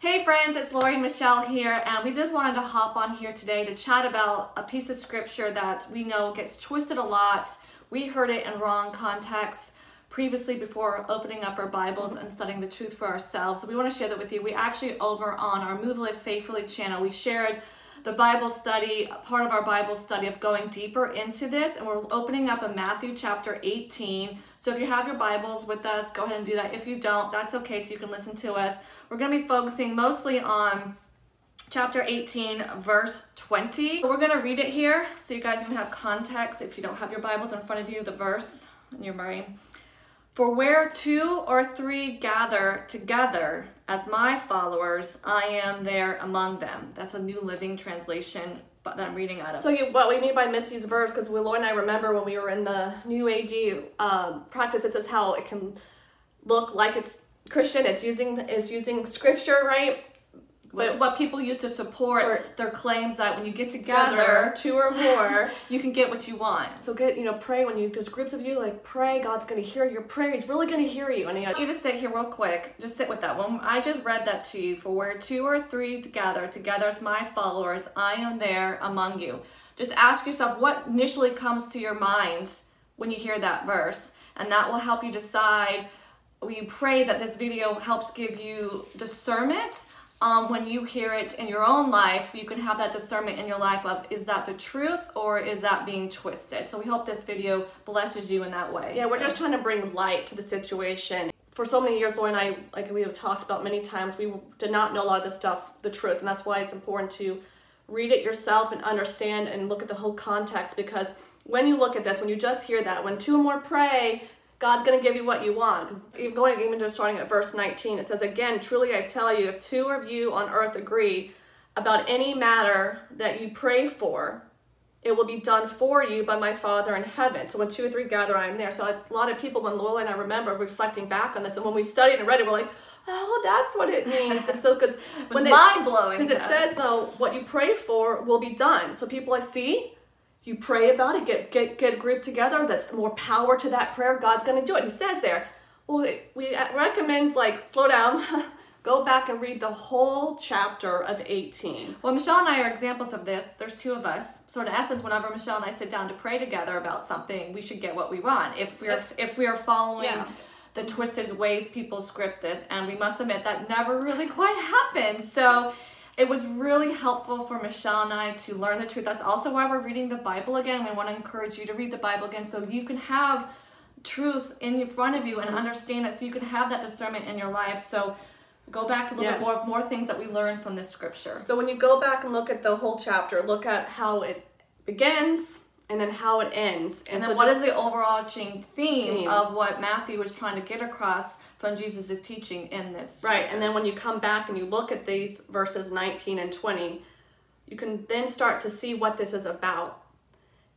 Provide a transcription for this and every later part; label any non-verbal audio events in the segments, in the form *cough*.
Hey friends, it's Lori Michelle here, and we just wanted to hop on here today to chat about a piece of scripture that we know gets twisted a lot. We heard it in wrong contexts previously before opening up our Bibles and studying the truth for ourselves. So we want to share that with you. We actually over on our Move Live Faithfully channel, we shared the Bible study, part of our Bible study of going deeper into this, and we're opening up in Matthew chapter 18. So if you have your Bibles with us, go ahead and do that. If you don't, that's okay, so you can listen to us. We're going to be focusing mostly on chapter 18, verse 20. We're going to read it here so you guys can have context if you don't have your Bibles in front of you, the verse in your brain. For where two or three gather together as my followers, I am there among them. That's a New Living Translation but that I'm reading out of. So you, what we mean by Misty's verse, because Willow and I remember when we were in the New Agey um, practice, it says how it can look like it's Christian. It's using it's using scripture, right? But what people use to support or, their claims that when you get together, together, two or more, *laughs* you can get what you want. So get you know pray when you there's groups of you like pray. God's gonna hear your prayer. He's really gonna hear you. And you, know, you just sit here real quick. Just sit with that one. I just read that to you. For where two or three gather together as my followers, I am there among you. Just ask yourself what initially comes to your mind when you hear that verse, and that will help you decide we pray that this video helps give you discernment um, when you hear it in your own life, you can have that discernment in your life of is that the truth or is that being twisted? So we hope this video blesses you in that way. Yeah, so. we're just trying to bring light to the situation. For so many years, Lori and I, like we have talked about many times, we did not know a lot of this stuff, the truth, and that's why it's important to read it yourself and understand and look at the whole context because when you look at this, when you just hear that, when two or more pray, God's going to give you what you want. Because going even just starting at verse 19, it says, Again, truly I tell you, if two of you on earth agree about any matter that you pray for, it will be done for you by my Father in heaven. So when two or three gather, I am there. So a lot of people, when Lori and I remember reflecting back on this, and when we studied and read it, we're like, oh, that's what it means. And so because when mind blowing, because it says though, what you pray for will be done. So people like see you pray about it, get get get a group together. That's more power to that prayer. God's going to do it. He says there. Well, we recommend like slow down. *laughs* Go back and read the whole chapter of 18. Well, Michelle and I are examples of this. There's two of us. So in essence, whenever Michelle and I sit down to pray together about something, we should get what we want. If we're if, if we are following yeah. the twisted ways people script this, and we must admit that never really quite happens. So it was really helpful for Michelle and I to learn the truth. That's also why we're reading the Bible again. We want to encourage you to read the Bible again so you can have truth in front of you and understand it so you can have that discernment in your life. So go back to look yeah. at more of more things that we learned from this scripture. So when you go back and look at the whole chapter, look at how it begins and then how it ends. And, and then so what is the overarching theme, theme of what Matthew was trying to get across from Jesus' teaching in this. Right, and then when you come back and you look at these verses 19 and 20, you can then start to see what this is about.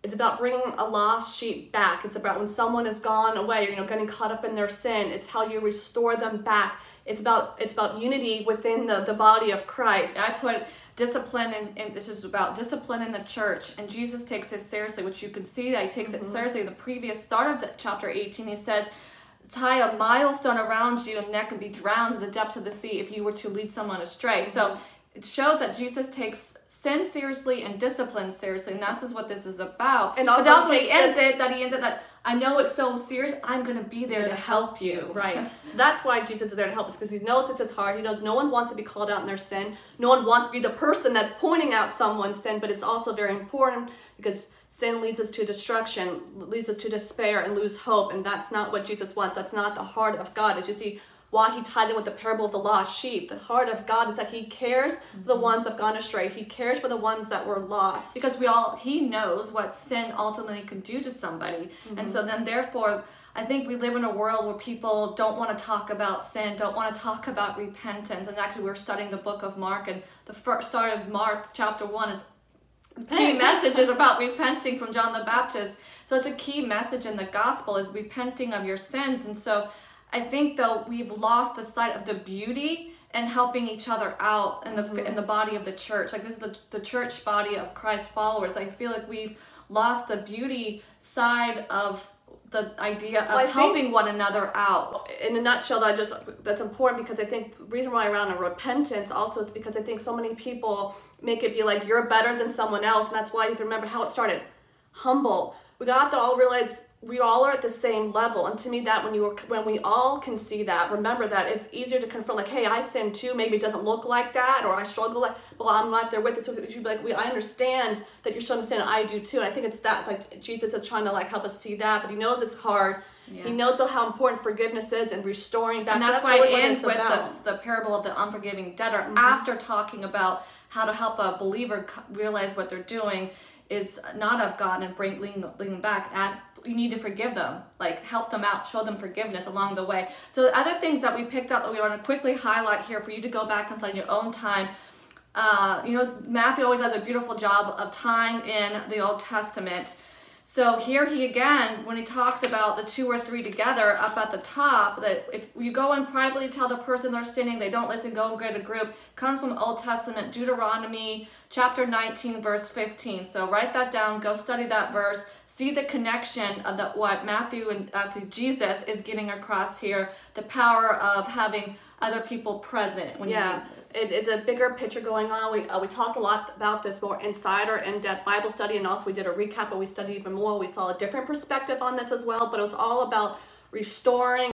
It's about bringing a lost sheep back. It's about when someone has gone away, you know, getting caught up in their sin. It's how you restore them back. It's about it's about unity within the, the body of Christ. I put discipline and, and this is about discipline in the church and jesus takes this seriously which you can see that he takes mm-hmm. it seriously the previous start of the chapter 18 he says tie a millstone around you and that be drowned in the depths of the sea if you were to lead someone astray. Mm-hmm. So it shows that Jesus takes sin seriously and discipline seriously, and that's is what this is about. And also, also he ends it that he ends it that I know it's so serious. I'm gonna be there to help you. Right. *laughs* that's why Jesus is there to help us because he knows it's his heart. He knows no one wants to be called out in their sin. No one wants to be the person that's pointing out someone's sin. But it's also very important because sin leads us to destruction, leads us to despair and lose hope. And that's not what Jesus wants. That's not the heart of God. As you see, why he tied in with the parable of the lost sheep. The heart of God is that he cares for the ones that have gone astray. He cares for the ones that were lost. Because we all, he knows what sin ultimately can do to somebody. Mm-hmm. And so then, therefore, I think we live in a world where people don't want to talk about sin, don't want to talk about repentance. And actually, we're studying the book of Mark, and the first start of Mark, chapter one, is key message is *laughs* about repenting from John the Baptist. So it's a key message in the gospel is repenting of your sins. And so I think though we've lost the sight of the beauty and helping each other out in the mm-hmm. in the body of the church. Like this is the, the church body of Christ followers. I feel like we've lost the beauty side of the idea of Well, helping one another out. in a nutshell that I just that's important because I think the reason why I around a repentance also is because I think so many people make it be like you're better than someone else and that's why you have to remember how it started humble we got to all realize we all are at the same level and to me that when you were when we all can see that remember that it's easier to confront like hey I sin too maybe it doesn't look like that or I struggle like well I'm not there with it so you'd be like we I understand that you're struggling sin I do too and I think it's that like Jesus is trying to like help us see that but he knows it's hard Yeah. he knows how important forgiveness is and restoring back. and So that's, why really it ends with this, the parable of the unforgiving debtor. Mm-hmm. After talking about how to help a believer realize what they're doing is not of god and bring lean, lean back as you need to forgive them like help them out show them forgiveness along the way. So the other things that we picked up that we want to quickly highlight here for you to go back and study your own time uh, you know matthew always does a beautiful job of tying in the old testament. So here he again, when he talks about the two or three together up at the top, that if you go and privately tell the person they're sinning, they don't listen, go and get a group, comes from Old Testament, Deuteronomy chapter 19, verse 15. So write that down, go study that verse, see the connection of the, what Matthew and uh, Jesus is getting across here, the power of having other people present when yeah, it, it's a bigger picture going on. We uh, we talked a lot about this more inside our in-depth Bible study, and also we did a recap, but we studied even more. We saw a different perspective on this as well. But it was all about restoring,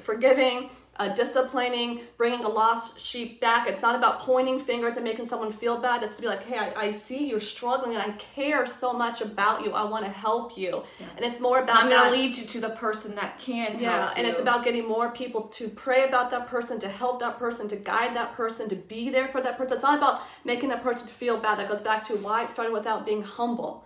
forgiving, uh, disciplining, bringing a lost sheep back. It's not about pointing fingers and making someone feel bad. It's to be like, hey, I, I see you're struggling, and I care so much about you. I want to help you, and it's more about I'm going to lead you to the person that can yeah, help and it's about getting more people to pray about that person, to help that person, to guide that person, to be there for that person. It's not about making that person feel bad. That goes back to why it started without being humble.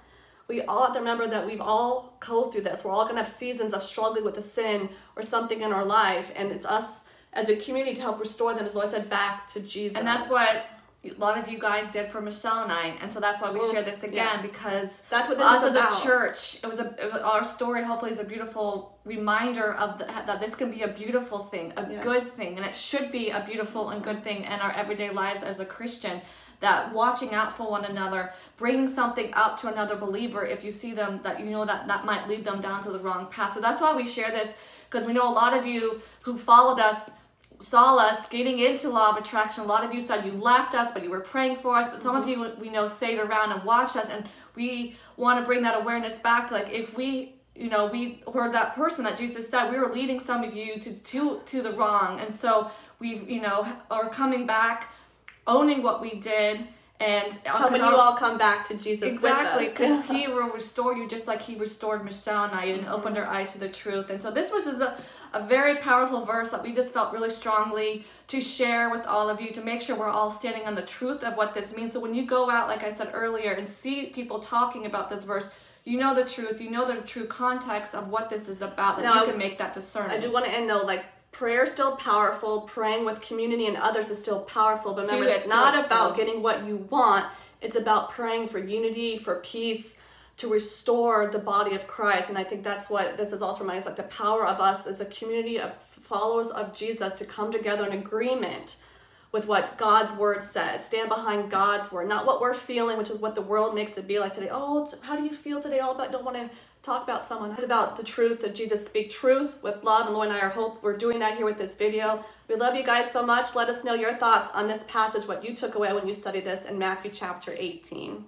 We all have to remember that we've all go through this. We're all gonna have seasons of struggling with a sin or something in our life, and it's us as a community to help restore them, as I said, back to Jesus. And that's what a lot of you guys did for Michelle and I, and so that's why we share this again yes. because That's what this us is as a church, it was a it was, our story. Hopefully, is a beautiful reminder of the, that this can be a beautiful thing, a Yes. good thing, and it should be a beautiful and good thing in our everyday lives as a Christian. That watching out for one another, bringing something up to another believer if you see them that you know that that might lead them down to the wrong path. So that's why we share this because we know a lot of you who followed us saw us getting into law of attraction. A lot of you said you left us, but you were praying for us. But some of mm-hmm. you we know stayed around and watched us, and we want to bring that awareness back. Like if we, you know, we heard that person that Jesus said we were leading some of you to to to the wrong, and so we've you know are coming back, owning what we did. And uh, helping you all come back to Jesus Exactly, because *laughs* he will restore you just like he restored Michelle and I and mm-hmm. opened our eyes to the truth. And so this was just a, a very powerful verse that we just felt really strongly to share with all of you to make sure we're all standing on the truth of what this means. So when you go out, like I said earlier, and see people talking about this verse, you know the truth, you know the true context of what this is about, that Now, you can make that discernment. I do want to end though, like prayer is still powerful. Praying with community and others is still powerful. But remember, Do it's not it about getting what you want. It's about praying for unity, for peace, to restore the body of Christ. And I think that's what this is also reminding us, like the power of us as a community of followers of Jesus to come together in agreement with what God's word says. Stand behind God's word, not what we're feeling, which is what the world makes it be like today. Oh, how do you feel today? All about don't want to talk about someone. It's about the truth of Jesus. Speak truth with love, and Lord and I are hope we're doing that here with this video. We love you guys so much. Let us know your thoughts on this passage, what you took away when you studied this in Matthew chapter 18.